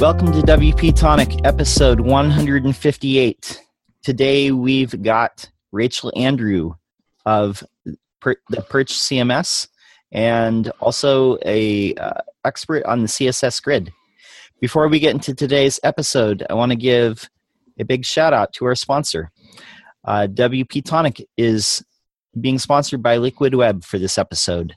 Welcome to WP Tonic, episode 158. Today we've got Rachel Andrew of per- the Perch CMS and also a uh, expert on the CSS grid. Before we get into today's episode, I want to give a big shout out to our sponsor. Uh, WP Tonic is being sponsored by Liquid Web for this episode.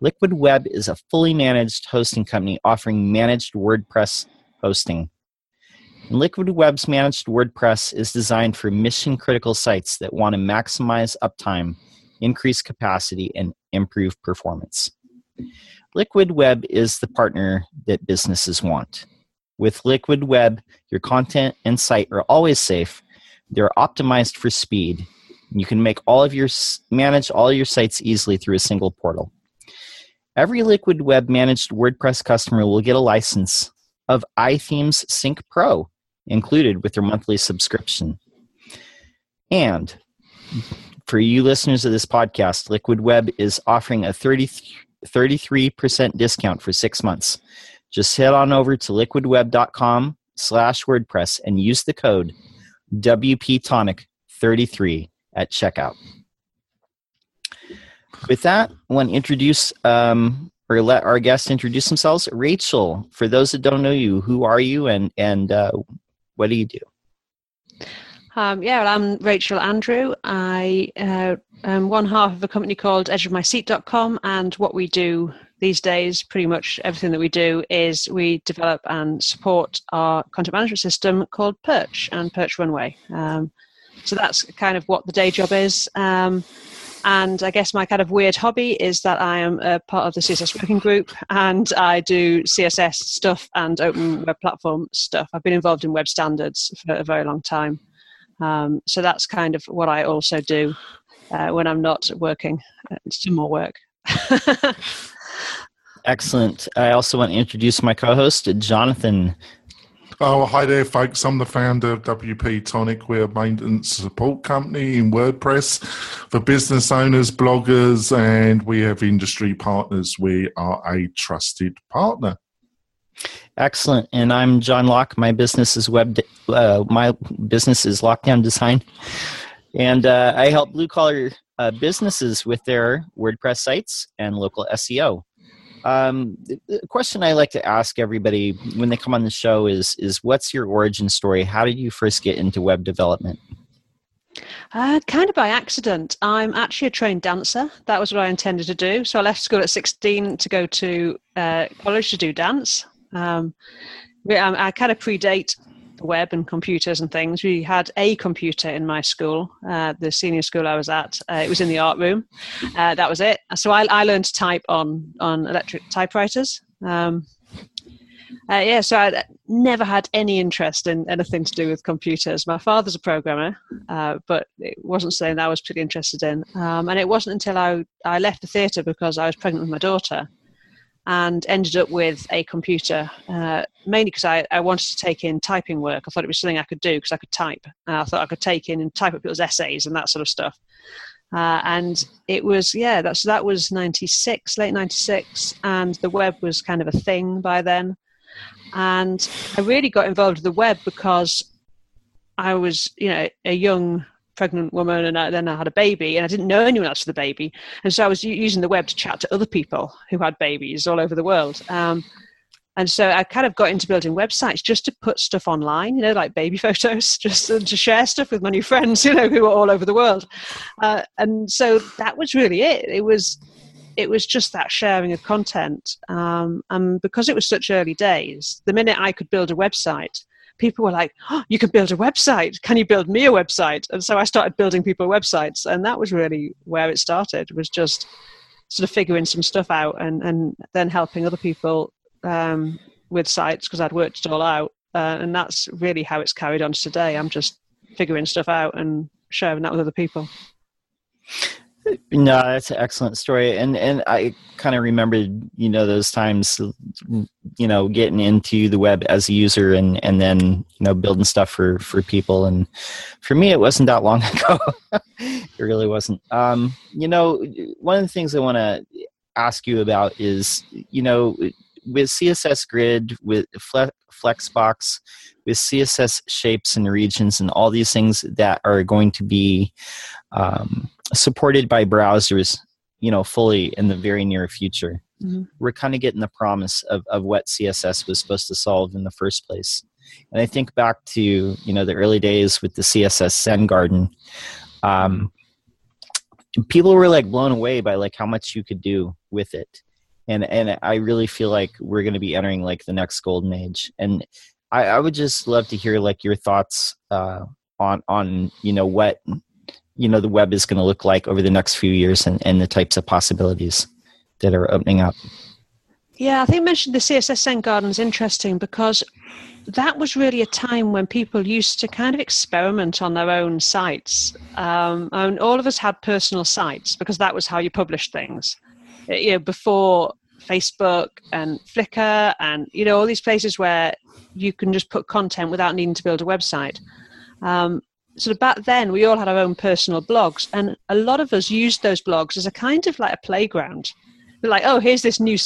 Liquid Web is a fully managed hosting company offering managed WordPress hosting. Liquid Web's managed WordPress is designed for mission critical sites that want to maximize uptime, increase capacity, and improve performance. Liquid Web is the partner that businesses want. With Liquid Web, your content and site are always safe. They're optimized for speed. You can make all of your manage all your sites easily through a single portal. Every Liquid Web managed WordPress customer will get a license of iThemes Sync Pro included with your monthly subscription. And for you listeners of this podcast, Liquid Web is offering a 30, 33% discount for six months. Just head on over to liquidweb.com slash WordPress and use the code WPTonic33 at checkout. With that, I want to introduce um, or let our guests introduce themselves. Rachel, for those that don't know you, who are you and, and uh, what do you do? Um, yeah, I'm Rachel Andrew. I uh, am one half of a company called edgeofmyseat.com, and what we do these days, pretty much everything that we do, is we develop and support our content management system called Perch and Perch Runway. Um, so that's kind of what the day job is. Um, and I guess my kind of weird hobby is that I am a part of the CSS working group and I do CSS stuff and open web platform stuff. I've been involved in web standards for a very long time. Um, so that's kind of what I also do uh, when I'm not working. It's some more work. Excellent. I also want to introduce my co host, Jonathan. Oh, hi there, folks. I'm the founder of WP Tonic. We're a maintenance support company in WordPress for business owners, bloggers, and we have industry partners. We are a trusted partner. Excellent. And I'm John Locke. My business is web. Uh, my business is Lockdown Design, and uh, I help blue collar uh, businesses with their WordPress sites and local SEO. Um, the question I like to ask everybody when they come on the show is is what's your origin story? How did you first get into web development? Uh, kind of by accident. I'm actually a trained dancer. That was what I intended to do. So I left school at 16 to go to uh, college to do dance. Um, I, I kind of predate web and computers and things. We had a computer in my school, uh, the senior school I was at. Uh, it was in the art room. Uh, that was it. So I, I, learned to type on on electric typewriters. Um, uh, yeah, so I never had any interest in anything to do with computers. My father's a programmer, uh, but it wasn't something I was pretty interested in. Um, and it wasn't until I, I left the theatre because I was pregnant with my daughter and ended up with a computer, uh, mainly because I, I wanted to take in typing work. I thought it was something I could do because I could type. Uh, I thought I could take in and type up people's essays and that sort of stuff. Uh, and it was, yeah, that's, that was 96, late 96, and the web was kind of a thing by then. And I really got involved with the web because I was, you know, a young pregnant woman and I, then I had a baby and I didn't know anyone else with a baby. And so I was using the web to chat to other people who had babies all over the world. Um, and so I kind of got into building websites just to put stuff online, you know, like baby photos, just to share stuff with my new friends, you know, who were all over the world. Uh, and so that was really it. It was, it was just that sharing of content. Um, and because it was such early days, the minute I could build a website, people were like, oh, you can build a website. Can you build me a website? And so I started building people websites. And that was really where it started, was just sort of figuring some stuff out and, and then helping other people um, with sites because I'd worked it all out. Uh, and that's really how it's carried on today. I'm just figuring stuff out and sharing that with other people. No, that's an excellent story, and and I kind of remembered, you know, those times, you know, getting into the web as a user, and and then you know building stuff for for people, and for me, it wasn't that long ago. it really wasn't. Um, you know, one of the things I want to ask you about is, you know, with CSS Grid, with Flexbox, with CSS shapes and regions, and all these things that are going to be um, supported by browsers, you know, fully in the very near future. Mm-hmm. We're kind of getting the promise of, of what CSS was supposed to solve in the first place. And I think back to you know the early days with the CSS Zen Garden. Um, people were like blown away by like how much you could do with it and and i really feel like we're going to be entering like the next golden age and i i would just love to hear like your thoughts uh on on you know what you know the web is going to look like over the next few years and, and the types of possibilities that are opening up. Yeah i think I mentioned the css zen garden is interesting because that was really a time when people used to kind of experiment on their own sites. Um, and all of us had personal sites because that was how you published things. You know before facebook and flickr and you know all these places where you can just put content without needing to build a website. Um, sort of back then we all had our own personal blogs and a lot of us used those blogs as a kind of like a playground. Like oh here's this new,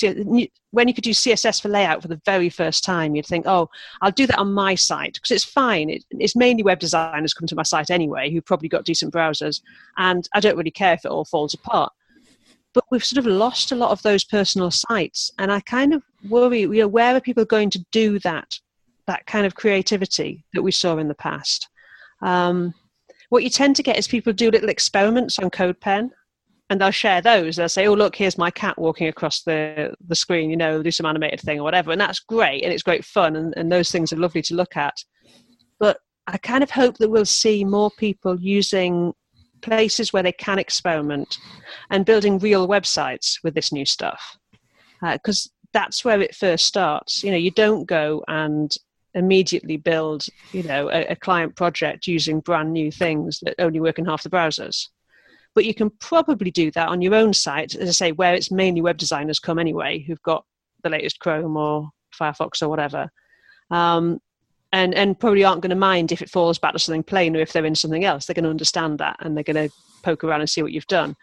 when you could do css for layout for the very first time you'd think oh i'll do that on my site because it's fine it, it's mainly web designers come to my site anyway who probably got decent browsers and i don't really care if it all falls apart but we've sort of lost a lot of those personal sites and i kind of worry you know where are people going to do that that kind of creativity that we saw in the past um, what you tend to get is people do little experiments on CodePen and they'll share those. They'll say, "Oh, look, here's my cat walking across the the screen. You know, do some animated thing or whatever," and that's great and it's great fun, and, and those things are lovely to look at. But I kind of hope that we'll see more people using places where they can experiment and building real websites with this new stuff, because uh, that's where it first starts. You know, you don't go and immediately build, you know, a, a client project using brand new things that only work in half the browsers. But you can probably do that on your own site, as I say, where it's mainly web designers come anyway, who've got the latest Chrome or Firefox or whatever. Um, and, and probably aren't going to mind if it falls back to something plain or if they're in something else. They're going to understand that and they're going to poke around and see what you've done.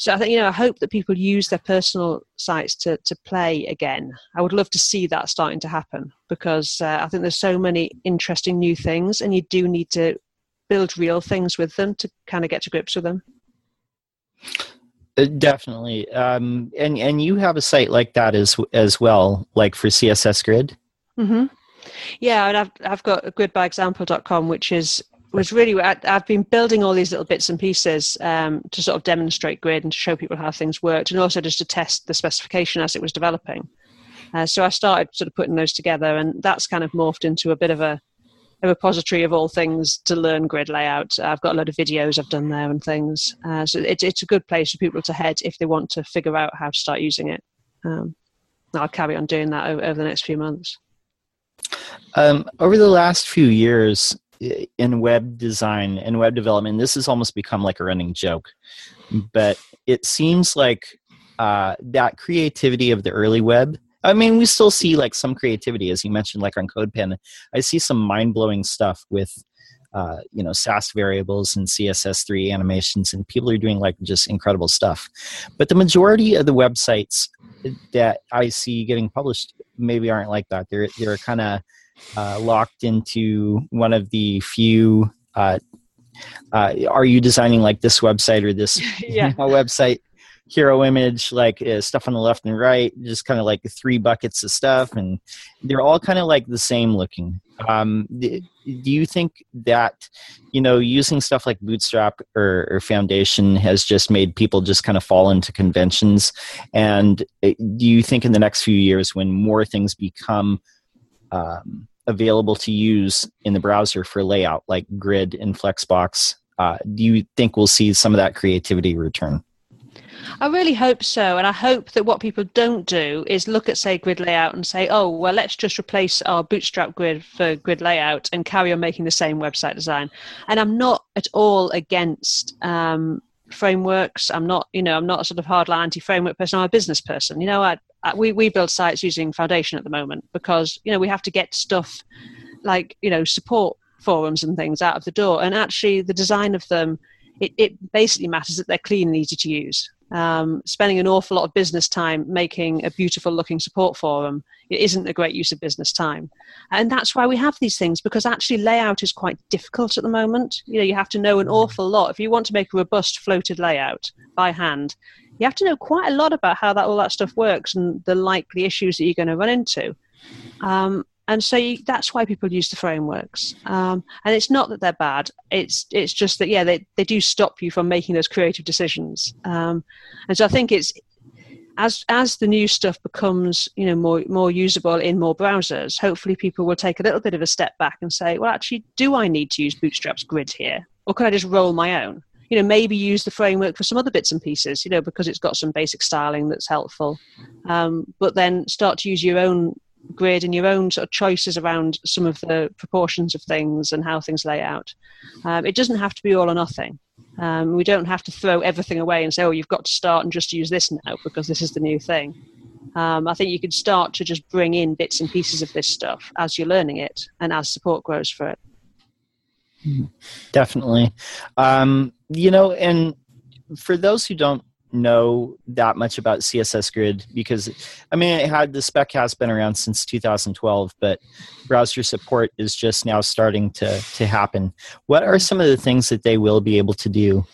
So I think you know I hope that people use their personal sites to to play again. I would love to see that starting to happen because uh, I think there's so many interesting new things, and you do need to build real things with them to kind of get to grips with them. Uh, definitely, um, and and you have a site like that as as well, like for CSS Grid. Mm-hmm. Yeah, and I've I've got gridbyexample.com, which is was really I, have been building all these little bits and pieces um, to sort of demonstrate grid and to show people how things worked, and also just to test the specification as it was developing. Uh, so I started sort of putting those together, and that's kind of morphed into a bit of a, a repository of all things to learn grid layout. I've got a lot of videos I've done there and things. Uh, so it, it's a good place for people to head if they want to figure out how to start using it. Um, I'll carry on doing that over, over the next few months. Um, over the last few years, in web design and web development, this has almost become like a running joke. But it seems like uh, that creativity of the early web. I mean, we still see like some creativity, as you mentioned, like on CodePen. I see some mind blowing stuff with, uh, you know, Sass variables and CSS3 animations, and people are doing like just incredible stuff. But the majority of the websites that I see getting published maybe aren't like that. They're they're kind of uh, locked into one of the few uh, uh, are you designing like this website or this yeah. website hero image like uh, stuff on the left and right just kind of like three buckets of stuff and they're all kind of like the same looking um, do you think that you know using stuff like bootstrap or, or, foundation has just made people just kind of fall into conventions and uh, do you think in the next few years when more things become um, available to use in the browser for layout like grid and flexbox uh, do you think we'll see some of that creativity return I really hope so. And I hope that what people don't do is look at, say, grid layout and say, oh, well, let's just replace our bootstrap grid for grid layout and carry on making the same website design. And I'm not at all against um, frameworks. I'm not, you know, I'm not a sort of hardline anti-framework person. I'm a business person. You know, I, we we build sites using Foundation at the moment because you know we have to get stuff like you know support forums and things out of the door, and actually the design of them, it, it basically matters that they're clean and easy to use. Um, spending an awful lot of business time making a beautiful looking support forum it isn't a great use of business time and that's why we have these things because actually layout is quite difficult at the moment you know you have to know an mm. awful lot if you want to make a robust floated layout by hand you have to know quite a lot about how that all that stuff works and the likely issues that you're going to run into. Um, and so you, that's why people use the frameworks. Um, and it's not that they're bad. It's it's just that yeah they, they do stop you from making those creative decisions. Um, and so i think it's as as the new stuff becomes you know more more usable in more browsers hopefully people will take a little bit of a step back and say well actually do i need to use bootstrap's grid here? Or can i just roll my own you know maybe use the framework for some other bits and pieces you know because it's got some basic styling that's helpful. Um, but then start to use your own grid and your own sort of choices around some of the proportions of things and how things lay out. Um, it doesn't have to be all or nothing. Um, we don't have to throw everything away and say oh you've got to start and just use this now because this is the new thing. Um, I think you can start to just bring in bits and pieces of this stuff as you're learning it and as support grows for it. Definitely. Um, you know, and for those who don't know that much about CSS Grid, because I mean, it had the spec has been around since 2012, but browser support is just now starting to to happen. What are some of the things that they will be able to do?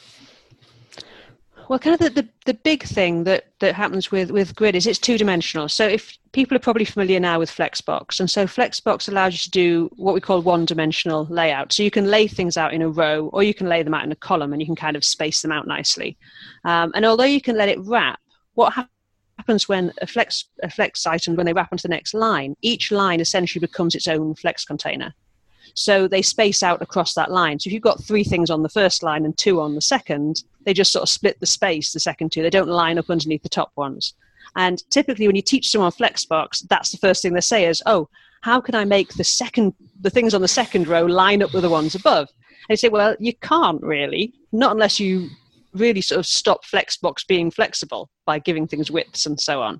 Well, kind of the, the, the, big thing that, that happens with, with Grid is it's two dimensional. So if people are probably familiar now with Flexbox, and so Flexbox allows you to do what we call one dimensional layout. So you can lay things out in a row, or you can lay them out in a column, and you can kind of space them out nicely. Um, and although you can let it wrap, what happens when a flex a flex item when they wrap onto the next line, each line essentially becomes its own flex container. So they space out across that line. So if you've got three things on the first line and two on the second, they just sort of split the space, the second two. They don't line up underneath the top ones. And typically, when you teach someone Flexbox, that's the first thing they say is, "Oh, how can I make the second, the things on the second row line up with the ones above?" And you say, "Well, you can't really, not unless you really sort of stop Flexbox being flexible by giving things widths and so on."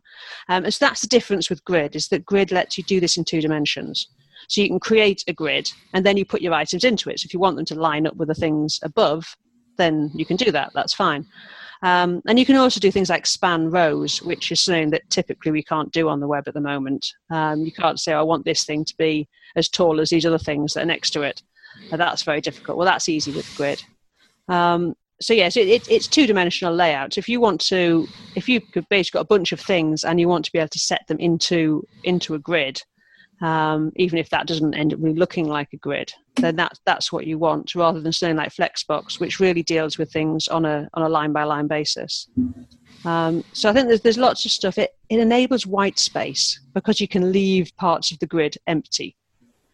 Um, and so that's the difference with Grid is that Grid lets you do this in two dimensions. So you can create a grid and then you put your items into it. So if you want them to line up with the things above, then you can do that. That's fine. Um, and you can also do things like span rows, which is something that typically we can't do on the web at the moment. Um, you can't say, I want this thing to be as tall as these other things that are next to it. And that's very difficult. Well, that's easy with grid. Um, so yes, it, it, it's two-dimensional layout. If you want to, if you've basically got a bunch of things and you want to be able to set them into into a grid, um, even if that doesn't end up really looking like a grid, then that's that's what you want, rather than something like Flexbox, which really deals with things on a on a line by line basis. Um, so I think there's there's lots of stuff. It it enables white space because you can leave parts of the grid empty.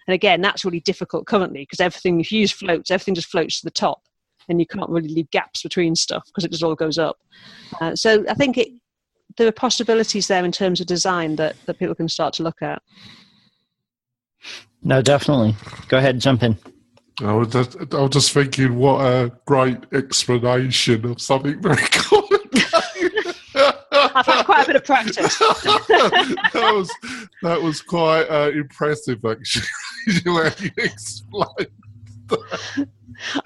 And again, that's really difficult currently because everything if you use floats, everything just floats to the top, and you can't really leave gaps between stuff because it just all goes up. Uh, so I think it there are possibilities there in terms of design that, that people can start to look at. No, definitely. Go ahead, and jump in. I was just, I was just thinking, what a great explanation of something very common. I've had quite a bit of practice. that was that was quite uh, impressive, actually. Where you explained.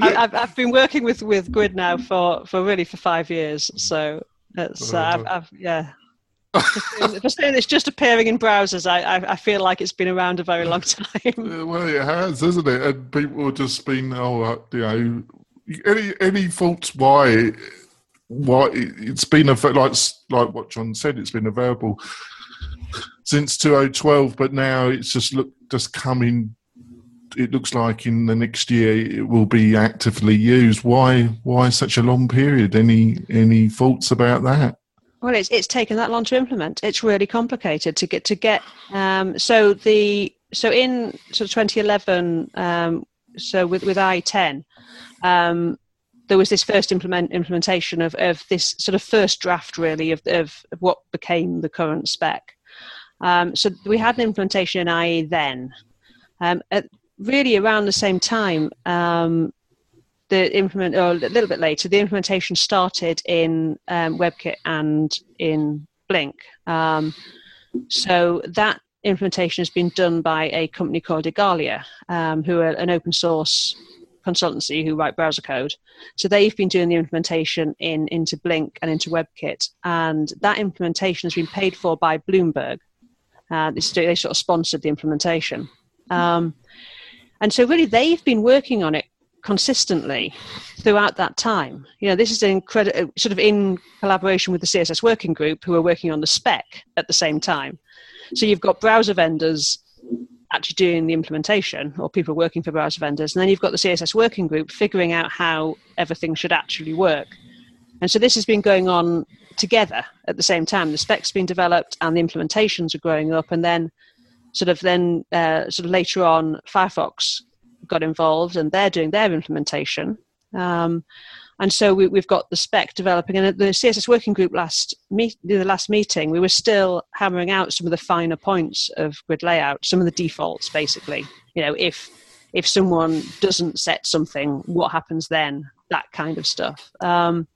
I've, I've been working with, with Grid now for, for really for five years, so it's uh, I've, I've, yeah for saying it's just appearing in browsers, I, I, I, feel like it's been around a very long time. Well, it has, isn't it? And people have just been, oh, uh, you know, any any faults why why it's been like like what John said, it's been available since 2012, but now it's just look just coming. It looks like in the next year it will be actively used. Why why such a long period? Any any thoughts about that? Well, it's it's taken that long to implement. It's really complicated to get to get. Um, so the so in sort of 2011, um, so with with IE10, um, there was this first implement, implementation of, of this sort of first draft, really, of, of, of what became the current spec. Um, so we had an implementation in IE then. Um, at really around the same time, um, the implement, or a little bit later, the implementation started in um, WebKit and in Blink. Um, so that implementation has been done by a company called Igalia, um, who are an open source consultancy who write browser code. So they've been doing the implementation in into Blink and into WebKit, and that implementation has been paid for by Bloomberg. Uh, they, they sort of sponsored the implementation, um, and so really they've been working on it consistently throughout that time. You know, this is incredible, sort of in collaboration with the CSS working group who are working on the spec at the same time. So you've got browser vendors actually doing the implementation or people working for browser vendors. And then you've got the CSS working group figuring out how everything should actually work. And so this has been going on together at the same time. The specs being developed and the implementations are growing up. And then sort of then uh, sort of later on, Firefox got involved and they're doing their implementation. Um, and so we, have got the spec developing. And at the CSS working group last meet, the last meeting, we were still hammering out some of the finer points of grid layout, some of the defaults, basically. You know, if if someone doesn't set something, what happens then? That kind of stuff. Um,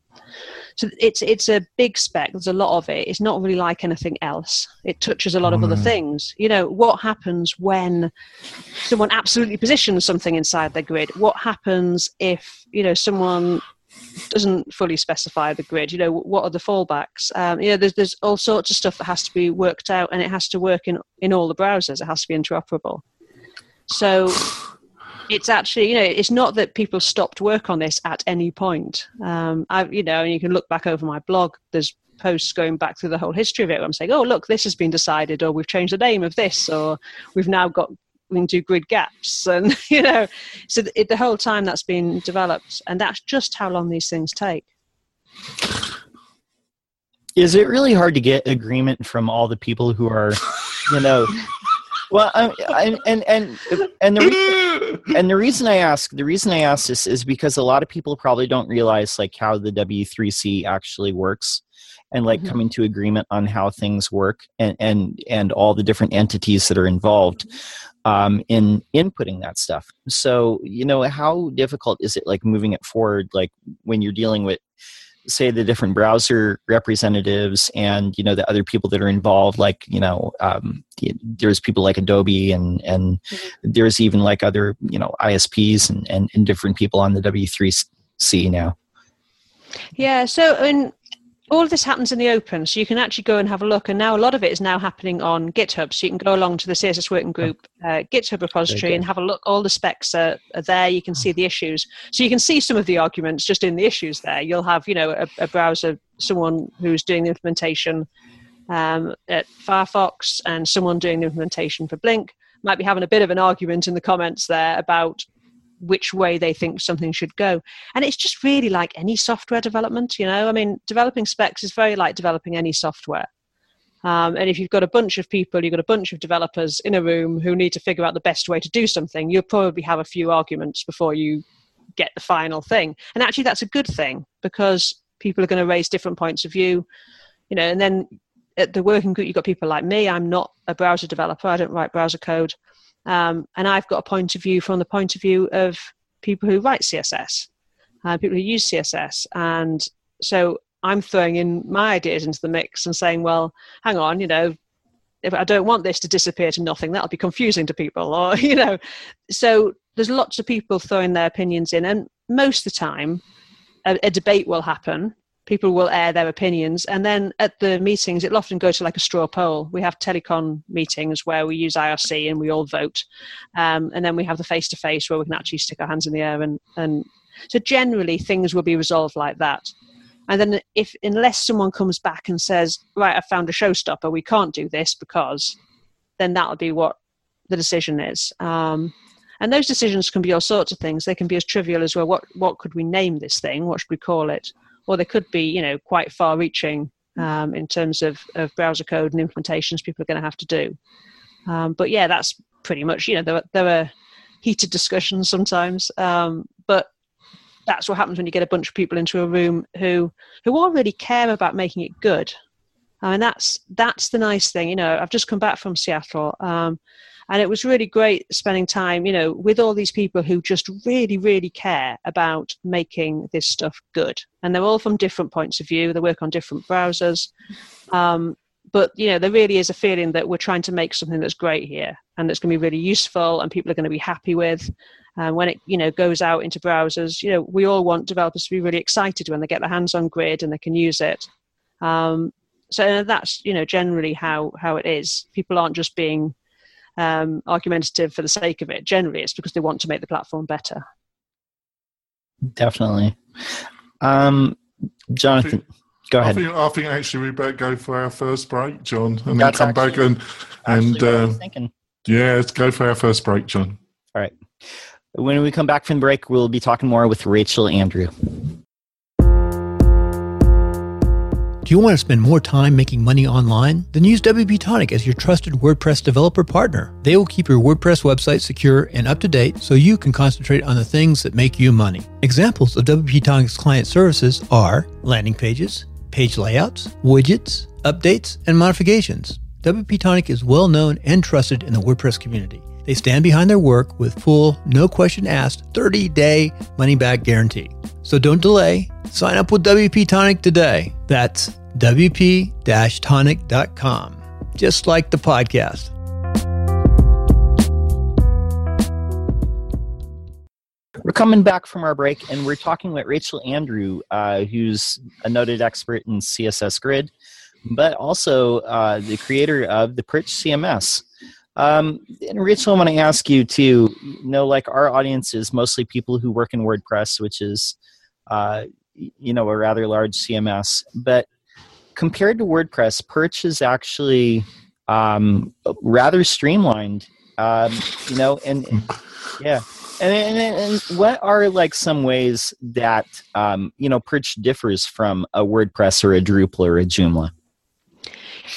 so it's it's a big spec. There's a lot of it. It's not really like anything else. It touches a lot of mm. other things. You know, what happens when someone absolutely positions something inside their grid? What happens if you know someone doesn't fully specify the grid. You know, what are the fallbacks? Um, you know, there's, there's all sorts of stuff that has to be worked out, and it has to work in in all the browsers. It has to be interoperable. So it's actually, you know, it's not that people stopped work on this at any point. Um, I, you know, and you can look back over my blog. There's posts going back through the whole history of it. I'm saying, oh, look, this has been decided, or we've changed the name of this, or we've now got we can do grid gaps and you know so the, the whole time that's been developed and that's just how long these things take is it really hard to get agreement from all the people who are you know well I, I, and and and the reason, and the reason i ask the reason i ask this is because a lot of people probably don't realize like how the w3c actually works and like mm-hmm. coming to agreement on how things work and and and all the different entities that are involved um, in inputting that stuff. So, you know, how difficult is it like moving it forward, like when you're dealing with, say, the different browser representatives and, you know, the other people that are involved, like, you know, um, there's people like Adobe and, and mm-hmm. there's even like other, you know, ISPs and, and, and different people on the W3C now. Yeah. So, mean, all of this happens in the open, so you can actually go and have a look. And now a lot of it is now happening on GitHub, so you can go along to the CSS Working Group uh, GitHub repository and have a look. All the specs are, are, there. You can see the issues, so you can see some of the arguments just in the issues. There, you'll have you know a, a browser, someone who's doing the implementation um, at Firefox, and someone doing the implementation for Blink might be having a bit of an argument in the comments there about which way they think something should go. And it's just really like any software development, you know. I mean, developing specs is very like developing any software. Um, and if you've got a bunch of people, you've got a bunch of developers in a room who need to figure out the best way to do something, you'll probably have a few arguments before you get the final thing. And actually, that's a good thing because people are going to raise different points of view, you know. And then at the working group, you've got people like me. I'm not a browser developer. I don't write browser code. Um, and I've got a point of view from the point of view of people who write CSS, uh, people who use CSS. And so I'm throwing in my ideas into the mix and saying, well, hang on, you know, if I don't want this to disappear to nothing, that'll be confusing to people, or, you know. So there's lots of people throwing their opinions in, and most of the time, a, a debate will happen people will air their opinions. And then at the meetings it'll often go to like a straw poll. We have telecon meetings where we use irc and we all vote. Um, and then we have the face to face where we can actually stick our hands in the air and, and so generally things will be resolved like that. And then if unless someone comes back and says right i found a showstopper we can't do this because then that'll be what the decision is. Um, and those decisions can be all sorts of things. They can be as trivial as well what what could we name this thing? What should we call it or they could be, you know, quite far-reaching um, in terms of, of browser code and implementations people are going to have to do. Um, but yeah, that's pretty much, you know, there, there are heated discussions sometimes, um, but that's what happens when you get a bunch of people into a room who who all really care about making it good. I mean, that's that's the nice thing. You know, I've just come back from Seattle, um, and it was really great spending time, you know, with all these people who just really, really care about making this stuff good. And they're all from different points of view. They work on different browsers, um, but you know, there really is a feeling that we're trying to make something that's great here, and that's going to be really useful, and people are going to be happy with. And when it you know goes out into browsers, you know, we all want developers to be really excited when they get their hands on Grid and they can use it. Um, so that's you know generally how how it is. People aren't just being um, argumentative for the sake of it. Generally, it's because they want to make the platform better. Definitely, um, Jonathan. Go ahead. I think, I think actually we better go for our first break, John, and That's then come actually, back and and uh, yeah, let's go for our first break, John. All right. When we come back from the break, we'll be talking more with Rachel Andrew. Do you want to spend more time making money online? Then use WP Tonic as your trusted WordPress developer partner. They will keep your WordPress website secure and up to date so you can concentrate on the things that make you money. Examples of WP Tonic's client services are landing pages, page layouts, widgets, updates, and modifications. WP Tonic is well known and trusted in the WordPress community. They stand behind their work with full, no question asked, 30 day money back guarantee. So don't delay. Sign up with WP Tonic today. That's wp tonic.com, just like the podcast. We're coming back from our break and we're talking with Rachel Andrew, uh, who's a noted expert in CSS Grid, but also uh, the creator of the Perch CMS. Um, and Rachel, I want to ask you to you know, like our audience is mostly people who work in WordPress, which is, uh, you know, a rather large CMS. But compared to WordPress, Perch is actually um, rather streamlined. Um, you know, and yeah. And, and, and, what are like some ways that um, you know Perch differs from a WordPress or a Drupal or a Joomla?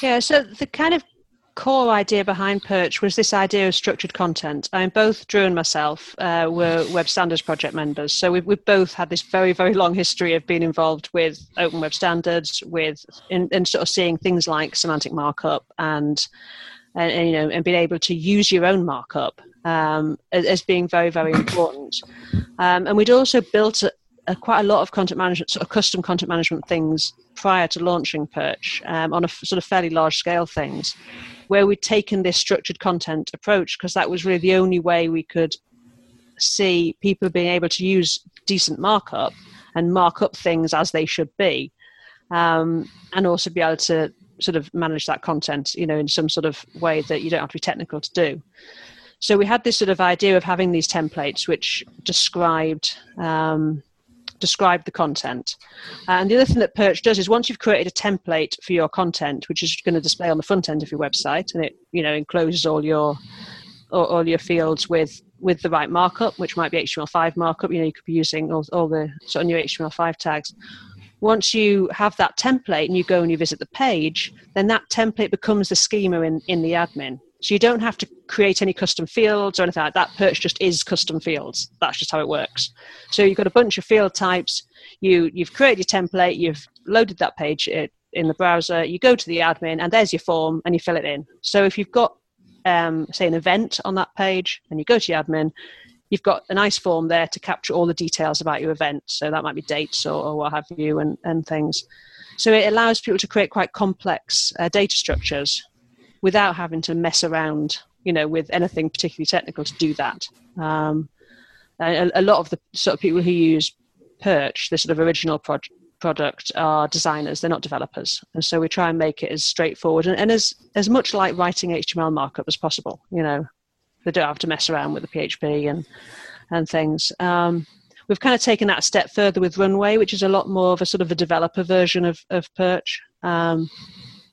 Yeah, so the kind of core idea behind Perch was this idea of structured content. I mean, both Drew and myself uh, were Web Standards project members, so we've, we've both had this very, very long history of being involved with Open Web Standards, with and sort of seeing things like semantic markup and, and, and, you know and being able to use your own markup um, as, as, being very, very important. Um, and we'd also built a, a, quite a lot of content management, sort of custom content management things prior to launching Perch um, on a sort of fairly large scale things where we'd taken this structured content approach because that was really the only way we could see people being able to use decent markup and mark up things as they should be um, and also be able to sort of manage that content you know in some sort of way that you don't have to be technical to do. So we had this sort of idea of having these templates which described um, describe the content. Uh, and the other thing that Perch does is once you've created a template for your content, which is going to display on the front end of your website, and it you know encloses all your all, all your fields with with the right markup, which might be HTML5 markup. You know, you could be using all, all the sort of new HTML5 tags. Once you have that template and you go and you visit the page, then that template becomes the schema in, in the admin. So you don't have to create any custom fields or anything like that. Perch just is custom fields. That's just how it works. So you've got a bunch of field types. You you've created your template. You've loaded that page in the browser. You go to the admin, and there's your form, and you fill it in. So if you've got um, say an event on that page, and you go to your admin, you've got a nice form there to capture all the details about your event. So that might be dates or, or what have you, and, and things. So it allows people to create quite complex uh, data structures without having to mess around, you know, with anything particularly technical to do that. Um, a, a, lot of the sort of people who use Perch, the sort of original pro- product, are designers. They're not developers, and so we try and make it as straightforward and, and as as much like writing HTML markup as possible. You know, they don't have to mess around with the PHP and and things. Um, we've kind of taken that a step further with Runway, which is a lot more of a sort of a developer version of, of Perch. Um,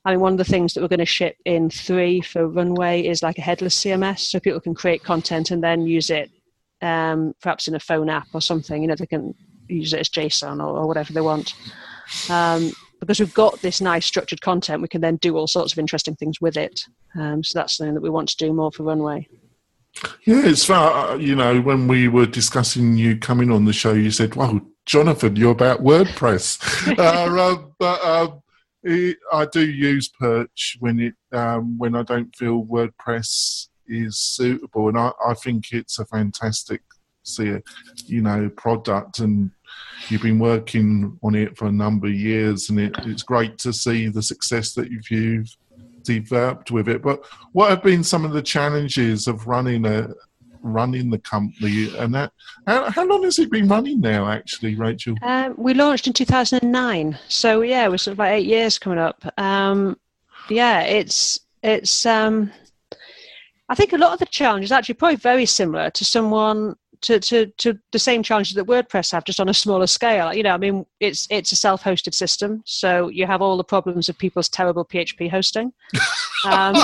I mean, one of the things that we're going to ship in three for Runway is like a headless CMS, so people can create content and then use it, um, perhaps in a phone app or something. You know, they can use it as JSON or, or whatever they want. Um, because we've got this nice structured content, we can then do all sorts of interesting things with it. Um, so that's something that we want to do more for Runway. Yeah, it's far. You know, when we were discussing you coming on the show, you said, "Well, Jonathan, you're about WordPress." uh, but um, it, I do use Perch when it um, when I don't feel WordPress is suitable, and I, I think it's a fantastic, you know, product and you've been working on it for a number of years, and it, it's great to see the success that you've, you've developed with it. But what have been some of the challenges of running a running the company and that how, how long has it been running now actually rachel? Um, we launched in 2009 so yeah we're sort of about eight years coming up. Um, yeah it's it's um, i think a lot of the challenges actually probably very similar to someone to, to, to the same challenges that WordPress have, just on a smaller scale. You know, I mean, it's it's a self-hosted system, so you have all the problems of people's terrible PHP hosting. Um,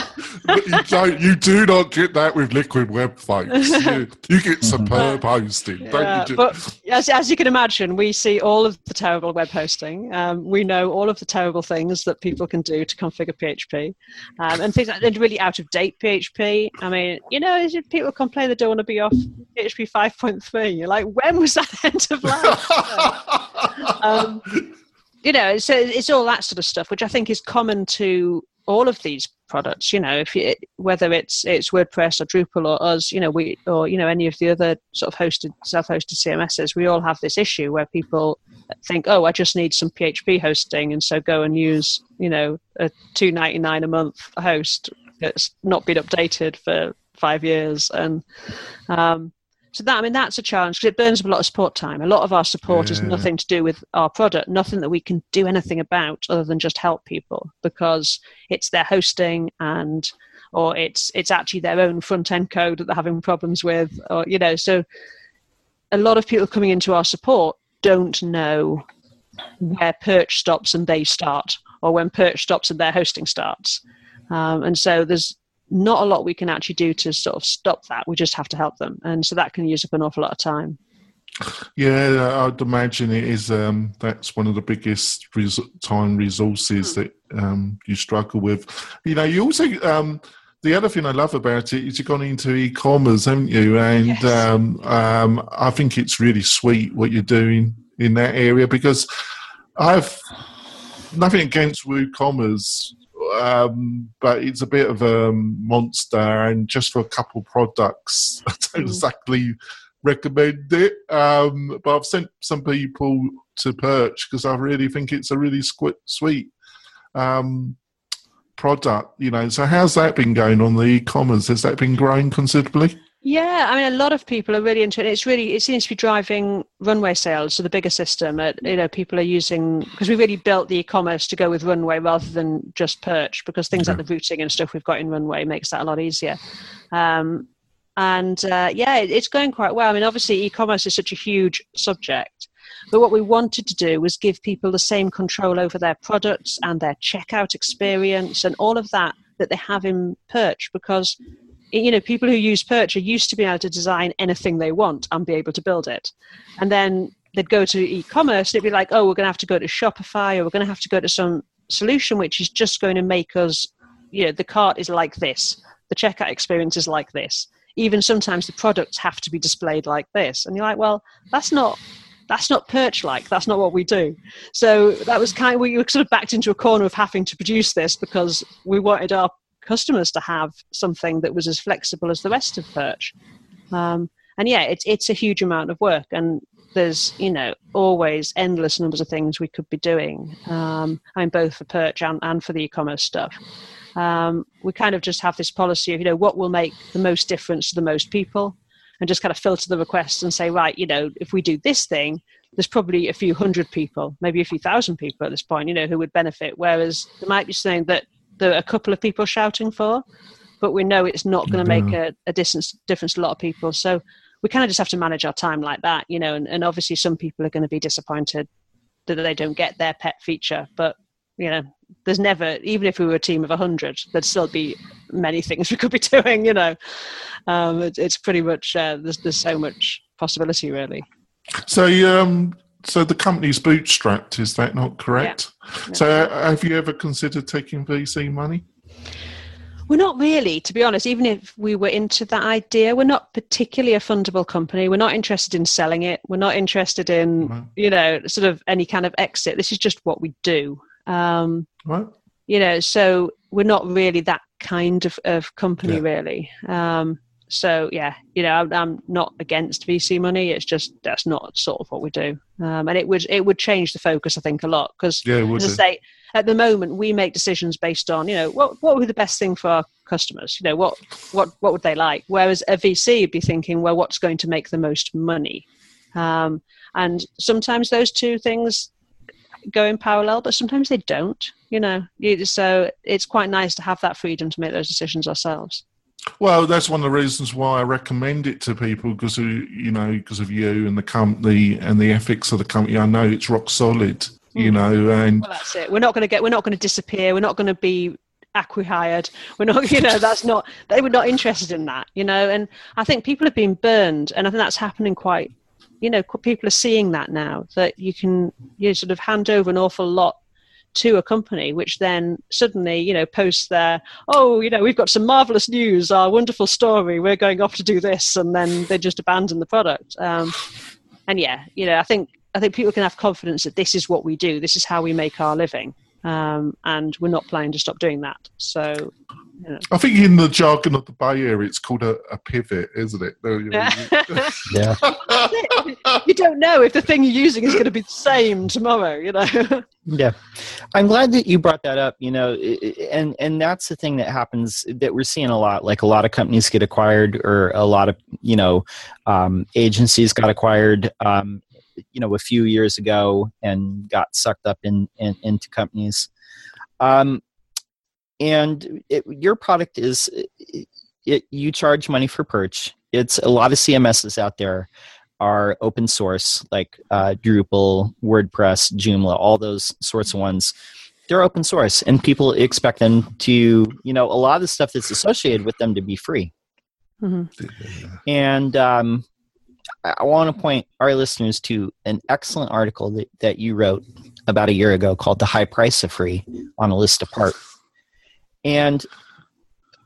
you don't, you do not get that with Liquid Web, folks. You, you get superb hosting, yeah, But as, as you can imagine, we see all of the terrible web hosting. Um, we know all of the terrible things that people can do to configure PHP, um, and things like really out of date PHP. I mean, you know, people complain they don't want to be off PHP 5.3. You're like, when was that end of life? um, you know, so it's all that sort of stuff, which I think is common to all of these products. You know, if you, whether it's it's WordPress or Drupal or us, you know, we or you know any of the other sort of hosted self-hosted CMSs, we all have this issue where people think, oh, I just need some PHP hosting, and so go and use you know a two ninety nine a month host that's not been updated for five years, and um, so that I mean that's a challenge because it burns up a lot of support time. A lot of our support yeah. is nothing to do with our product, nothing that we can do anything about other than just help people because it's their hosting and or it's it's actually their own front end code that they're having problems with, or you know. So a lot of people coming into our support don't know where Perch stops and they start, or when Perch stops and their hosting starts. Um, and so there's not a lot we can actually do to sort of stop that. We just have to help them, and so that can use up an awful lot of time. Yeah, I'd imagine it is. Um, that's one of the biggest res- time resources hmm. that um, you struggle with. You know, you also um, the other thing I love about it is you've gone into e-commerce, haven't you? And yes. Um, um, I think it's really sweet what you're doing in that area because I've nothing against WooCommerce um, but it's a bit of a monster. And just for a couple products, I don't mm. exactly recommend it. Um, but I've sent some people to Perch because I really think it's a really sweet um, product. You know, so how's that been going on the e-commerce? Has that been growing considerably? Yeah, I mean, a lot of people are really into it. It's really, it seems to be driving runway sales, so the bigger system. At, you know, people are using because we really built the e-commerce to go with runway rather than just perch because things like the routing and stuff we've got in runway makes that a lot easier. Um, and uh, yeah, it, it's going quite well. I mean, obviously, e-commerce is such a huge subject, but what we wanted to do was give people the same control over their products and their checkout experience and all of that that they have in Perch because you know, people who use Perch are used to being able to design anything they want and be able to build it. And then they'd go to e-commerce and it'd be like, oh, we're going to have to go to Shopify or we're going to have to go to some solution which is just going to make us, you know, the cart is like this, the checkout experience is like this. Even sometimes the products have to be displayed like this. And you're like, well, that's not that's not perch like that's not what we do so that was kind of we were sort of backed into a corner of having to produce this because we wanted our customers to have something that was as flexible as the rest of Perch. Um, and yeah, it's it's a huge amount of work, and there's you know always endless numbers of things we could be doing. Um, I mean, both for Perch and, and for the e-commerce stuff. Um, we kind of just have this policy of you know what will make the most difference to the most people, and just kind of filter the requests and say right, you know, if we do this thing, there's probably a few hundred people, maybe a few thousand people at this point, you know, who would benefit. Whereas there might be something that there are a couple of people shouting for, but we know it's not going to make a, a distance, difference to a lot of people. So we kind of just have to manage our time like that, you know. And, and obviously, some people are going to be disappointed that they don't get their pet feature, but you know, there's never, even if we were a team of 100, there'd still be many things we could be doing, you know. Um, it, it's pretty much, uh, there's, there's so much possibility, really. So, um, so the company's bootstrapped, is that not correct? Yeah. So have you ever considered taking VC money? We're not really, to be honest. Even if we were into that idea, we're not particularly a fundable company. We're not interested in selling it. We're not interested in, Right. you know, sort of any kind of exit. This is just what we do. Um, Right? you know, so we're not really that kind of, of company, Yeah. really. Um, so yeah, you know, I'm, I'm not against VC money. It's just that's not sort of what we do, um, and it would it would change the focus, I think, a lot because Yeah, would as I say, at the moment we make decisions based on you know what what would be the best thing for our customers. You know what what what would they like? Whereas a VC would be thinking, well, what's going to make the most money? Um, and sometimes those two things go in parallel, but sometimes they don't. You know, so it's quite nice to have that freedom to make those decisions ourselves. Well, that's one of the reasons why I recommend it to people because you know because of you and the company and the ethics of the company. I know it's rock solid, you Mm. know, and Well, that's it. We're not going to get. We're not going to disappear. We're not going to be acquihired. We're not. You know, that's not. They were not interested in that. You know, and I think people have been burned, and I think that's happening quite. You know, people are seeing that now that you can you sort of hand over an awful lot to a company, which then suddenly you know posts their oh you know we've got some marvelous news, our wonderful story, we're going off to do this, and then they just abandon the product. Um, and yeah, you know, I think I think people can have confidence that this is what we do, this is how we make our living, um, and we're not planning to stop doing that. So, you know. I think in the jargon of the Bay Area, it's called a, a pivot, isn't it? There you. Yeah. you don't know if the thing you're using is going to be the same tomorrow. You know. Yeah, I'm glad that you brought that up. You know, i- i- and and that's the thing that happens that we're seeing a lot. Like a lot of companies get acquired, or a lot of you know um, agencies got acquired. Um, you know, a few years ago, and got sucked up in, in into companies. Um, and it, your product is it, it, you charge money for perch. It's a lot of CMSs out there are open source, like uh, Drupal, WordPress, Joomla, all those sorts of ones. They're open source, and people expect them to, you know, a lot of the stuff that's associated with them to be free. Mhm. And um, I, I want to point our listeners to an excellent article that, that you wrote about a year ago called The High Price of Free on a List Apart. And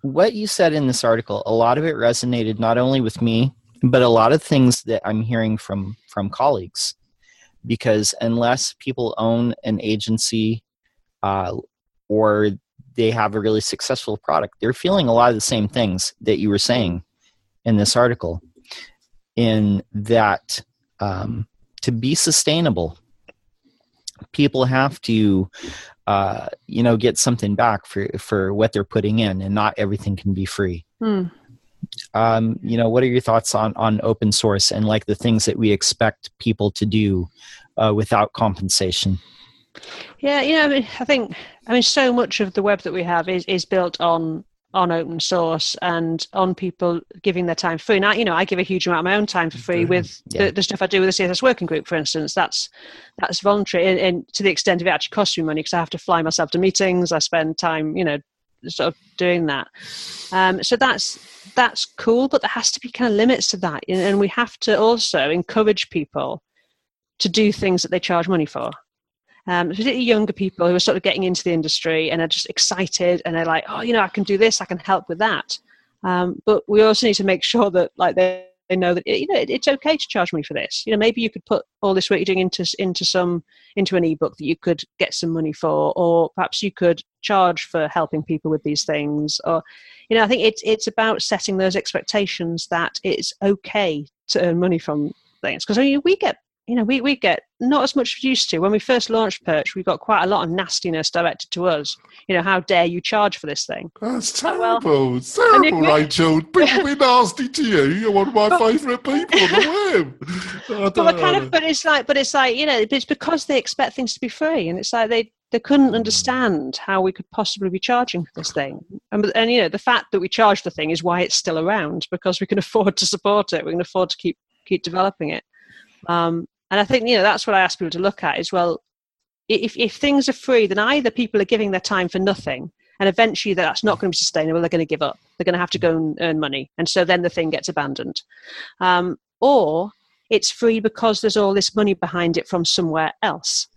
what you said in this article, a lot of it resonated not only with me, but a lot of things that I'm hearing from from colleagues. Because unless people own an agency uh, or they have a really successful product, they're feeling a lot of the same things that you were saying in this article. In that, um, to be sustainable, people have to, uh, you know, get something back for for what they're putting in, and not everything can be free. Hmm. Um, you know, what are your thoughts on on open source and like the things that we expect people to do uh, without compensation? Yeah, you know, I, mean, I think I mean so much of the web that we have is is built on on open source and on people giving their time free. Now, you know, I give a huge amount of my own time for free with Yeah. the, the stuff I do with the CSS working group, for instance. That's that's voluntary, and, and to the extent of it actually costs me money because I have to fly myself to meetings. I spend time, you know, sort of doing that. Um, so that's that's cool, but there has to be kind of limits to that, and and we have to also encourage people to do things that they charge money for um, particularly younger people who are sort of getting into the industry and are just excited and they're like, oh, you know, I can do this, I can help with that. Um, but we also need to make sure that like they, they know that you know it, it's okay to charge money for this. You know, maybe you could put all this work you're doing into into some into an ebook that you could get some money for, or perhaps you could charge for helping people with these things. Or, you know, I think it's it's about setting those expectations that it's okay to earn money from things because I mean, we get you know, we, we get not as much used to. When we first launched Perch, we got quite a lot of nastiness directed to us. You know, how dare you charge for this thing? That's terrible. if terrible, Rachel. People be nasty to you. You're one of my favourite people on the. I But kind of, but it's like, but it's like, you know, it's because they expect things to be free, and it's like they they couldn't understand how we could possibly be charging for this thing. And, and you know, the fact that we charge the thing is why it's still around because we can afford to support it. We can afford to keep keep developing it. Um, and I think you know that's what I ask people to look at is well, if if things are free, then either people are giving their time for nothing, and eventually that's not going to be sustainable. They're going to give up. They're going to have to go and earn money, and so then the thing gets abandoned. Um, or it's free because there's all this money behind it from somewhere else.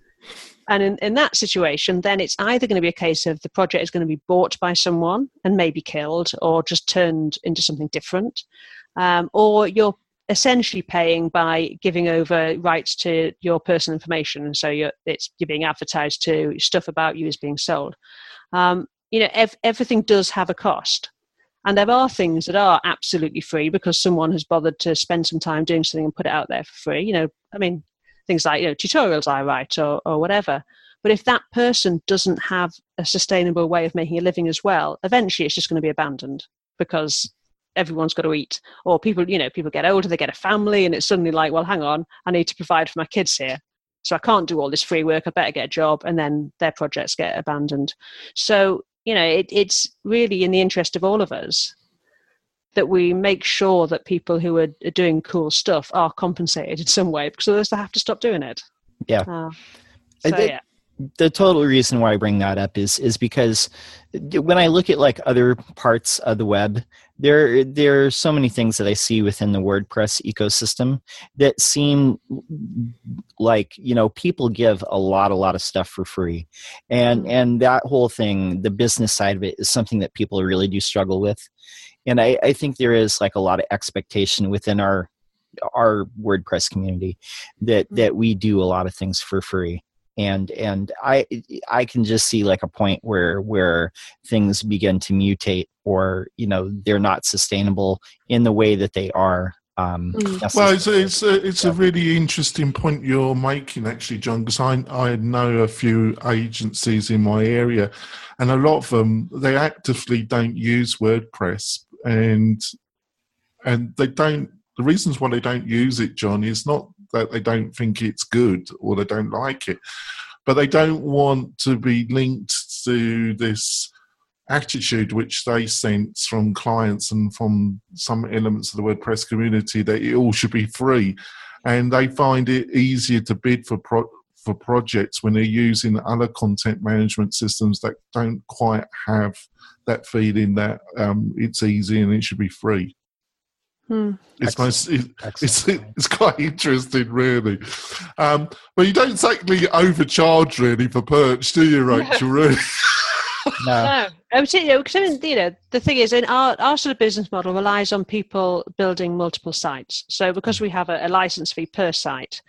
And in, in that situation, then it's either going to be a case of the project is going to be bought by someone and maybe killed or just turned into something different. Um, or you're essentially paying by giving over rights to your personal information. And so you're, it's, you're being advertised to, stuff about you is being sold. Um, you know, ev- everything does have a cost. And there are things that are absolutely free because someone has bothered to spend some time doing something and put it out there for free. You know, I mean, things like you know tutorials I write or, or whatever. But if that person doesn't have a sustainable way of making a living as well, eventually it's just going to be abandoned because everyone's got to eat. Or people, you know, people get older, they get a family, and it's suddenly like, well, hang on, I need to provide for my kids here. So I can't do all this free work. I better get a job, and then their projects get abandoned. So you know, it, it's really in the interest of all of us that we make sure that people who are, are doing cool stuff are compensated in some way because otherwise they have to stop doing it. Yeah. Uh, so, the, yeah. the total reason why I bring that up is is because when I look at like other parts of the web, there there are so many things that I see within the WordPress ecosystem that seem like you know people give a lot a lot of stuff for free, and mm-hmm. and that whole thing, the business side of it, is something that people really do struggle with, and I, I think there is like a lot of expectation within our our WordPress community that mm-hmm. that we do a lot of things for free and and i i can just see like a point where where things begin to mutate or you know they're not sustainable in the way that they are um Mm. Well, it's necessarily. it's a, it's a really interesting point you're making, actually, John. Because I I know a few agencies in my area, and a lot of them they actively don't use WordPress, and and they don't. The reasons why they don't use it, John, is not that they don't think it's good or they don't like it, but they don't want to be linked to this attitude which they sense from clients and from some elements of the WordPress community that it all should be free, and they find it easier to bid for pro- for projects when they're using other content management systems that don't quite have that feeling that um, it's easy and it should be free. Hmm. It's most, it, it's it's quite interesting, really. Um, well, you don't exactly overcharge really for perch, do you, Rachel? Really? no No, I would say, you know, 'cause I mean, you know, the thing is, in our, our sort of business model relies on people building multiple sites. So because we have a, a license fee per site,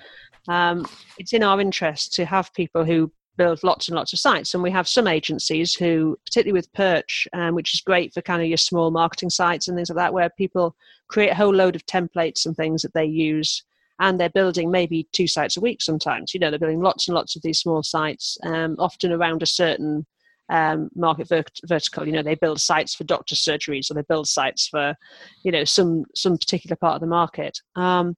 um, it's in our interest to have people who build lots and lots of sites. And we have some agencies who, particularly with Perch, um, which is great for kind of your small marketing sites and things like that, where people create a whole load of templates and things that they use. And they're building maybe two sites a week sometimes. You know, they're building lots and lots of these small sites, um, often around a certain um, market vert- vertical. You know, they build sites for doctor surgeries, or they build sites for, you know, some some particular part of the market. Um,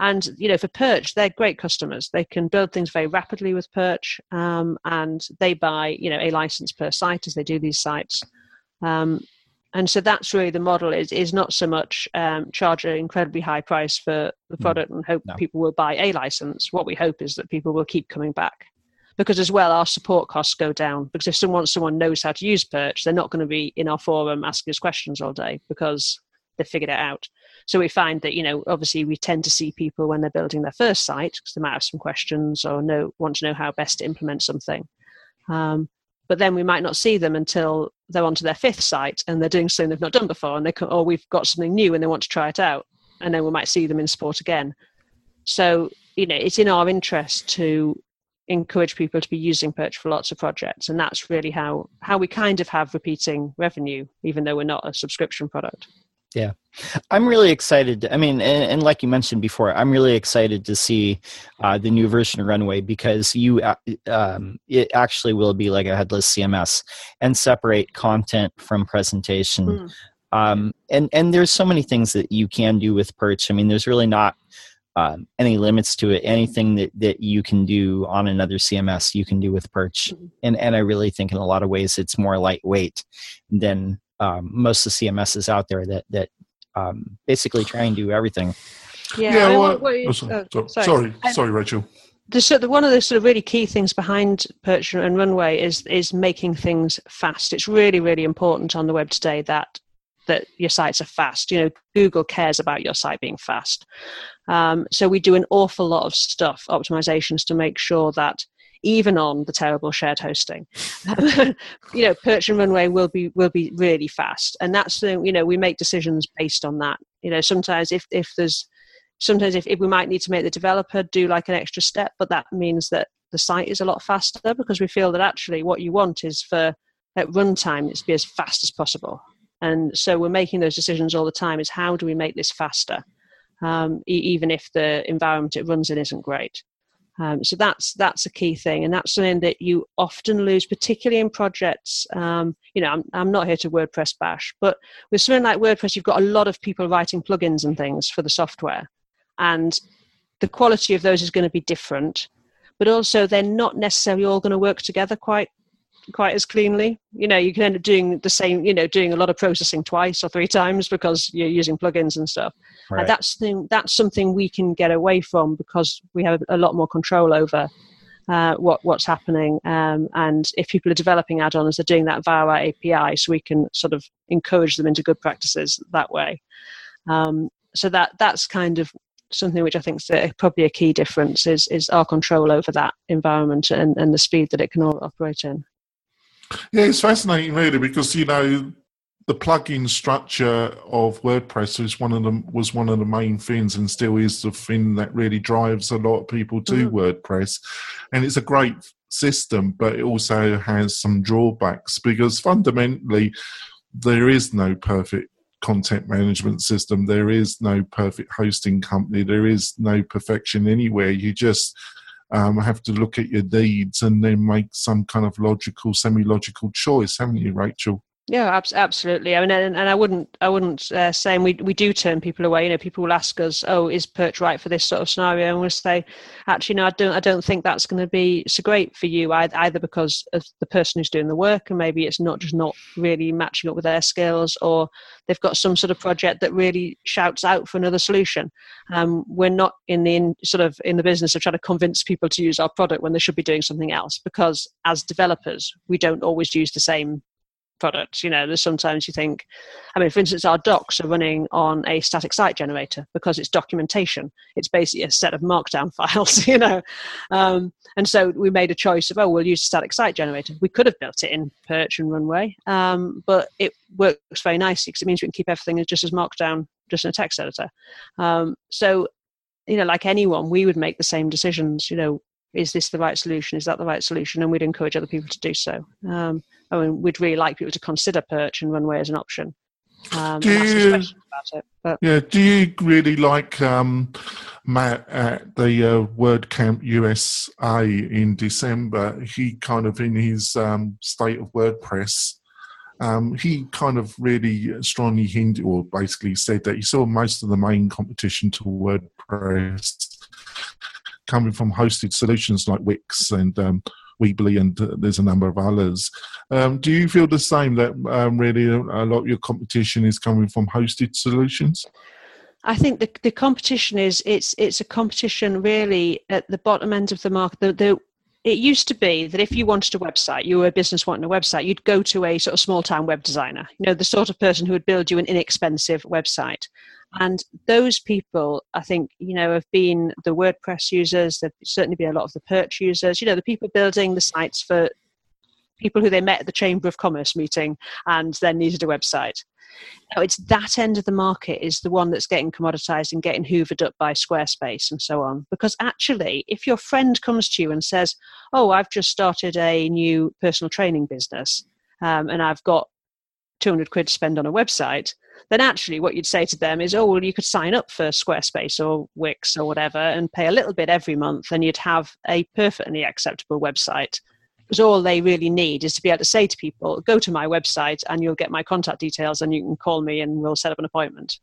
and you know, for Perch, they're great customers. They can build things very rapidly with Perch, um, and they buy you know a license per site as they do these sites. Um, and so that's really the model is is not so much um, charge an incredibly high price for the Mm. product and hope No. people will buy a license. What we hope is that people will keep coming back because as well our support costs go down because if someone someone knows how to use perch they're not going to be in our forum asking us questions all day because they've figured it out so we find that you know obviously we tend to see people when they're building their first site because they might have some questions or know want to know how best to implement something. Um, but then we might not see them until they're onto their fifth site and they're doing something they've not done before and they can, or we've got something new and they want to try it out. And then we might see them in sport again. So you know it's in our interest to encourage people to be using perch for lots of projects. And that's really how how we kind of have repeating revenue even though we're not a subscription product I'm really excited. I mean, and, and like you mentioned before, I'm really excited to see uh, the new version of Runway because you, uh, um, it actually will be like a headless CMS and separate content from presentation. Mm. Um, and and there's so many things that you can do with Perch. I mean, there's really not um, any limits to it. Anything that that you can do on another CMS, you can do with Perch. Mhm. And and I really think in a lot of ways it's more lightweight than um, most of the CMSs out there that that um, basically try and do everything. yeah, I mean, well, what- what you- oh, sorry, oh, sorry, sorry, Um, sorry, Rachel. the sort of one of the sort of really key things behind Perch and Runway is is making things fast. It's really really important on the web today that that your sites are fast. You know, Google cares about your site being fast. Um, so we do an awful lot of stuff, optimizations to make sure that even on the terrible shared hosting. you know, Perch and Runway will be will be really fast, and that's the you know we make decisions based on that. You know, sometimes if if there's sometimes if, if we might need to make the developer do like an extra step, but that means that the site is a lot faster because we feel that actually what you want is for at runtime it's be as fast as possible. And so we're making those decisions all the time: is how do we make this faster, um, e- even if the environment it runs in isn't great. Um, so that's that's a key thing, and that's something that you often lose, particularly in projects. Um, you know, I'm I'm not here to WordPress bash, but with something like WordPress, you've got a lot of people writing plugins and things for the software, and the quality of those is going to be different. But also, they're not necessarily all going to work together quite quite as cleanly. You know, you can end up doing the same, you know, doing a lot of processing twice or three times because you're using plugins and stuff. Right. And that's thing, that's something we can get away from because we have a lot more control over uh, what what's happening. Um, and if people are developing add-ons, they're doing that via our API, so we can sort of encourage them into good practices that way. Um, so that that's kind of something which I think is probably a key difference is is our control over that environment and, and the speed that it can all operate in. Yeah, it's fascinating, really, because you know the plugin structure of WordPress was one of them was one of the main things, and still is the thing that really drives a lot of people to mm-hmm. WordPress, and it's a great system, but it also has some drawbacks because fundamentally there is no perfect content management system. There is no perfect hosting company. There is no perfection anywhere. You just um, have to look at your needs and then make some kind of logical, semi-logical choice, haven't you, Rachel? Yeah, absolutely. I mean, and, and I wouldn't, I wouldn't uh, say, we we do turn people away. You know, people will ask us, "Oh, is Perch right for this sort of scenario?" And we'll say, "Actually, no, I don't. I don't think that's going to be so great for you either because of the person who's doing the work, and maybe it's not just not really matching up with their skills, or they've got some sort of project that really shouts out for another solution. Um, we're not in the in, sort of in the business of trying to convince people to use our product when they should be doing something else, because as developers, we don't always use the same products. You know, there's sometimes you think, I mean, for instance, our docs are running on a static site generator because it's documentation. It's basically a set of markdown files, you know. Um, and so we made a choice of, oh, we'll use a static site generator. We could have built it in Perch and Runway, um, but it works very nicely because it means we can keep everything just as markdown, just in a text editor. Um, so, you know, like anyone, we would make the same decisions, you know, is this the right solution? Is that the right solution? And we'd encourage other people to do so. Um, I mean, we'd really like people to consider Perch and Runway as an option. Um, do you, it, but. Yeah, do you really like um, Matt at the uh, WordCamp USA in December? He kind of in his um, state of WordPress. Um, he kind of really strongly hinted, or basically said that he saw most of the main competition to WordPress coming from hosted solutions like Wix and um, Weebly, and uh, there's a number of others. Um, do you feel the same that um, really a, lot of your competition is coming from hosted solutions? I think the the competition is it's it's a competition really at the bottom end of the market. The, the, it used to be that if you wanted a website, you were a business wanting a website, you'd go to a sort of small town web designer, you know, the sort of person who would build you an inexpensive website. And those people, I think, you know, have been the WordPress users, there've certainly been a lot of the Perch users, you know, the people building the sites for people who they met at the Chamber of Commerce meeting and then needed a website. Now, it's that end of the market is the one that's getting commoditized and getting hoovered up by Squarespace and so on. Because actually, if your friend comes to you and says, Oh, I've just started a new personal training business um, and I've got 200 quid to spend on a website, then actually what you'd say to them is, oh, well, you could sign up for Squarespace or Wix or whatever and pay a little bit every month and you'd have a perfectly acceptable website. Because all they really need is to be able to say to people, go to my website and you'll get my contact details and you can call me and we'll set up an appointment.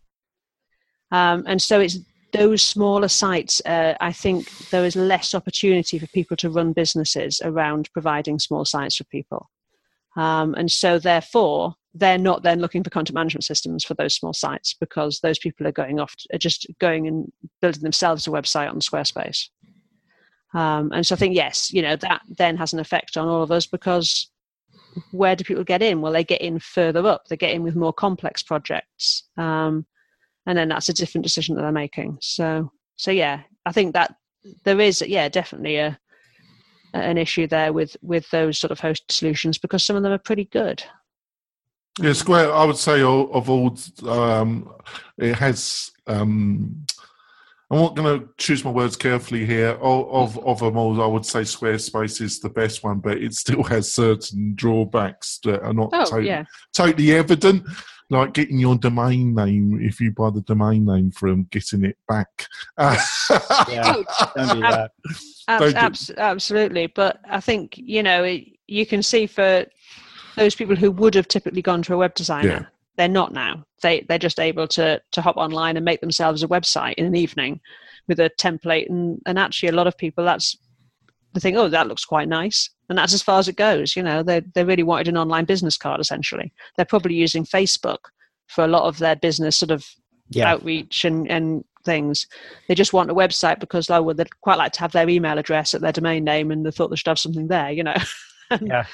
Um, and so it's those smaller sites, uh, I think there is less opportunity for people to run businesses around providing small sites for people. Um, and so, therefore, they're not then looking for content management systems for those small sites because those people are going off, are just going and building themselves a website on Squarespace. Um, and so I think, yes, you know, that then has an effect on all of us because where do people get in? Well, they get in further up, they get in with more complex projects. Um, and then that's a different decision that they're making. So, so yeah, I think that there is, yeah, definitely a, an issue there with with those sort of host solutions because some of them are pretty good. Yeah, Square. I would say of all, um, it has. Um, I'm not going to choose my words carefully here. Of, of of them all, I would say Squarespace is the best one, but it still has certain drawbacks that are not Oh, totally, yeah. totally evident. Like getting your domain name if you buy the domain name from getting it back. Yeah, oh, don't do that. Abs- Don't absolutely, but I think you know it, you can see for those people who would have typically gone to a web designer, Yeah. They're not now. They they're just able to to hop online and make themselves a website in an evening with a template, and and actually a lot of people that's they think, oh, that looks quite nice, and that's as far as it goes. You know, they they really wanted an online business card essentially. They're probably using Facebook for a lot of their business sort of Yeah. outreach and, and things. They just want a website because oh, well, they'd quite like to have their email address at their domain name and they thought they should have something there, you know. Yeah.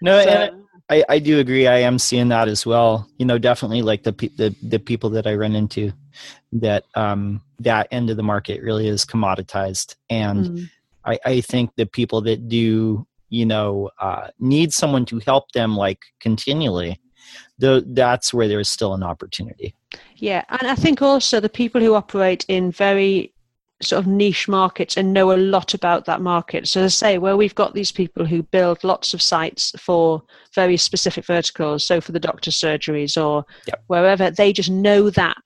No, So- I, I do agree. I am seeing that as well. You know, definitely like the the the people that I run into, that um that end of the market really is commoditized, and Mm. I, I think the people that do you know uh, need someone to help them like continually, though that's where there's still an opportunity. Yeah, and I think also the people who operate in very sort of niche markets and know a lot about that market. So, as I say, where we've got these people who build lots of sites for very specific verticals, so for the doctor's surgeries or Yep. wherever, they just know that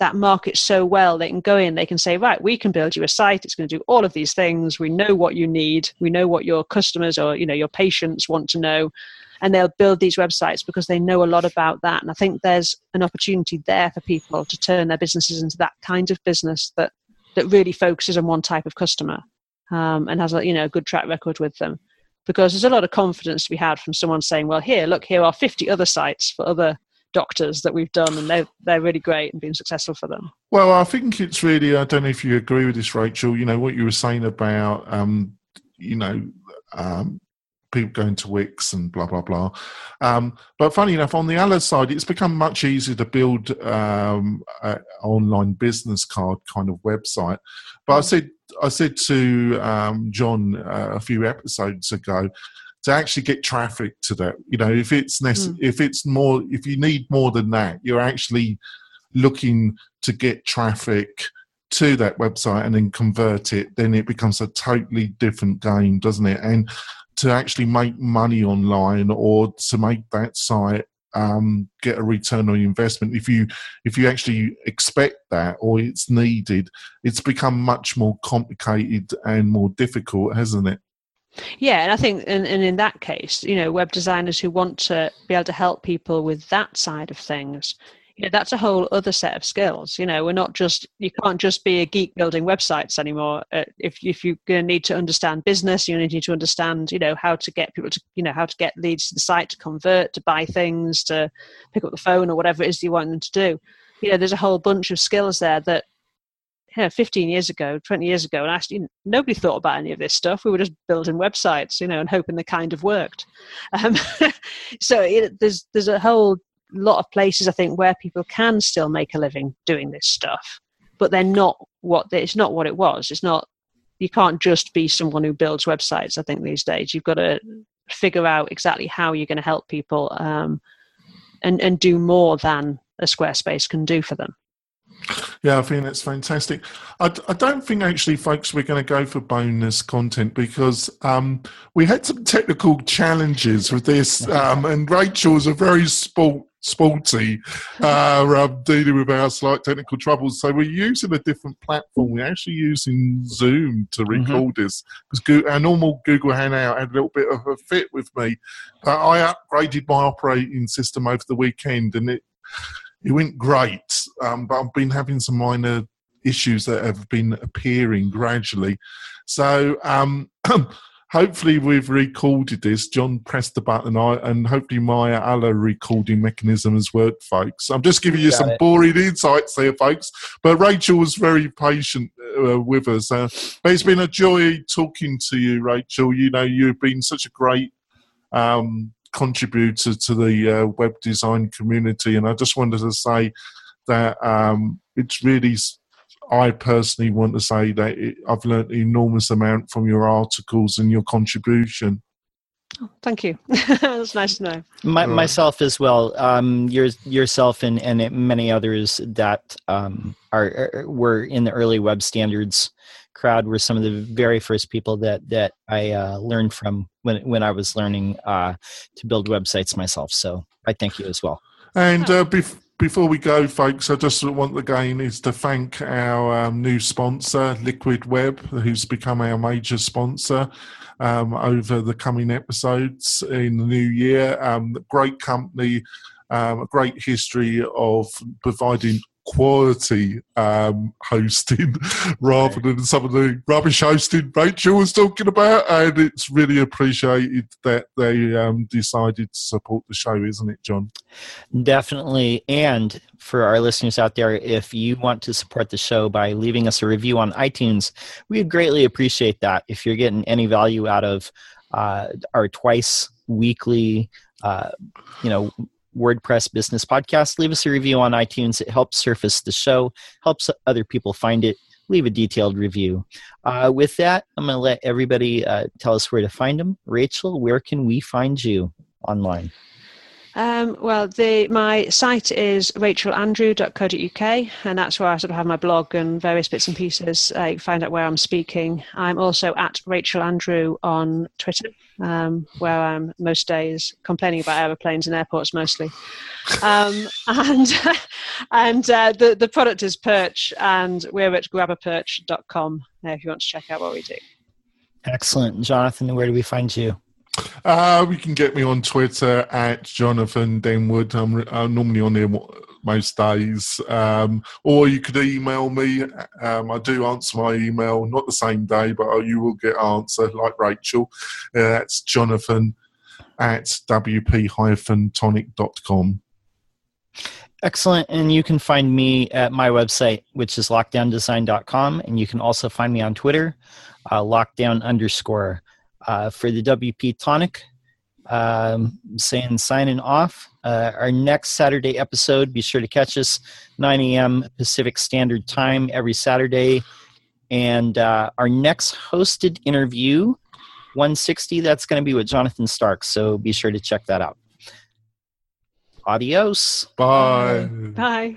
that market so well. They can go in they can say right we can build you a site. It's going to do all of these things. We know what you need. We know what your customers or you know your patients want to know. And they'll build these websites because they know a lot about that. And i think there's an opportunity there for people to turn their businesses into that kind of business that that really focuses on one type of customer um, and has a you know a good track record with them. Because there's a lot of confidence to be had from someone saying well here look here are 50 other sites for other doctors that we've done and they're, they're really great and been successful for them. Well, I think it's really, I don't know if you agree with this, Rachel, you know, what you were saying about, um, you know, um, people going to Wix and blah, blah, blah. Um, but funny enough, on the other side, it's become much easier to build um, an online business card kind of website. But I said, I said to um, John uh, a few episodes ago, to actually get traffic to that, you know, if it's nece- Mm. if it's more, if you need more than that, you're actually looking to get traffic to that website and then convert it, then it becomes a totally different game, doesn't it? And to actually make money online or to make that site um, get a return on investment, if you if you actually expect that or it's needed, it's become much more complicated and more difficult, hasn't it? Yeah, and I think, and, and in that case, you know, web designers who want to be able to help people with that side of things, you know, that's a whole other set of skills. You know, we're not just you can't just be a geek building websites anymore. Uh, if if you're going to need to understand business, you need to understand, you know, how to get people to, you know, how to get leads to the site, to convert, to buy things, to pick up the phone or whatever it is you want them to do. You know, there's a whole bunch of skills there that you know, 15 years ago, 20 years ago, and actually nobody thought about any of this stuff. We were just building websites, you know, and hoping they kind of worked. Um, so it, there's there's a whole lot of places I think where people can still make a living doing this stuff, but they're not what they, it's not what it was. It's not you can't just be someone who builds websites. I think these days you've got to figure out exactly how you're going to help people um, and and do more than a Squarespace can do for them. Yeah, I think that's fantastic. I, I, don't think actually, folks, we're going to go for bonus content because um, we had some technical challenges with this, um, and Rachel's a very sport, sporty uh, um, dealing with our slight technical troubles. So we're using a different platform. We're actually using Zoom to record this because our normal Google Hangout had a little bit of a fit with me. But I upgraded my operating system over the weekend, and it it went great, um, but I've been having some minor issues that have been appearing gradually. So um, hopefully we've recorded this. John pressed the button, I, and hopefully my other recording mechanism has worked, folks. I'm just giving you Got some it. boring insights there, folks. But Rachel was very patient uh, with us. Uh, but it's been a joy talking to you, Rachel. You know, you've been such a great um, contributor to the uh, web design community. And I just wanted to say that um, it's really, I personally want to say that it, I've learned an enormous amount from your articles and your contribution. Oh, thank you. That's nice to know. My, myself as well. Um, your, yourself and, and many others that um, are, are were in the early web standards crowd were some of the very first people that that I uh, learned from when when I was learning uh, to build websites myself. So I thank you as well. And uh, bef- before we go, folks, I just want again is to thank our um, new sponsor, Liquid Web, who's become our major sponsor. Um, over the coming episodes in the new year, um, great company, um, a great history of providing quality um, hosting rather than some of the rubbish hosting Rachel was talking about. And it's really appreciated that they um, decided to support the show, isn't it, John? Definitely. And for our listeners out there, if you want to support the show by leaving us a review on iTunes, we'd greatly appreciate that. If you're getting any value out of uh, our twice weekly, uh, you know, WordPress Business Podcast. Leave us a review on iTunes. It helps surface the show, helps other people find it. Leave a detailed review. Uh, with that, I'm going to let everybody uh, tell us where to find them. Rachel, where can we find you online? Um, well, the, my site is rachelandrew.co.uk, and that's where I sort of have my blog and various bits and pieces. I find out where I'm speaking. I'm also at Rachel Andrew on Twitter, um, where I'm most days complaining about aeroplanes and airports mostly. Um, and and uh, the, the product is Perch, and we're at grabaperch.com uh, if you want to check out what we do. Excellent. Jonathan, where do we find you? Uh, you can get me on Twitter at Jonathan Denwood. I'm, I'm normally on there most days. Um, or you could email me. Um, I do answer my email, not the same day, but you will get answer like Rachel. Uh, that's Jonathan at wp-tonic.com. Excellent. And you can find me at my website, which is lockedowndesign.com. And you can also find me on Twitter, uh, lockdown underscore uh, for the WP Tonic. Um, saying signing off. Uh, our next Saturday episode, be sure to catch us 9 a.m. Pacific Standard Time every Saturday. And uh, our next hosted interview, 160, that's going to be with Jonathan Stark. So be sure to check that out. Adios. Bye. Bye.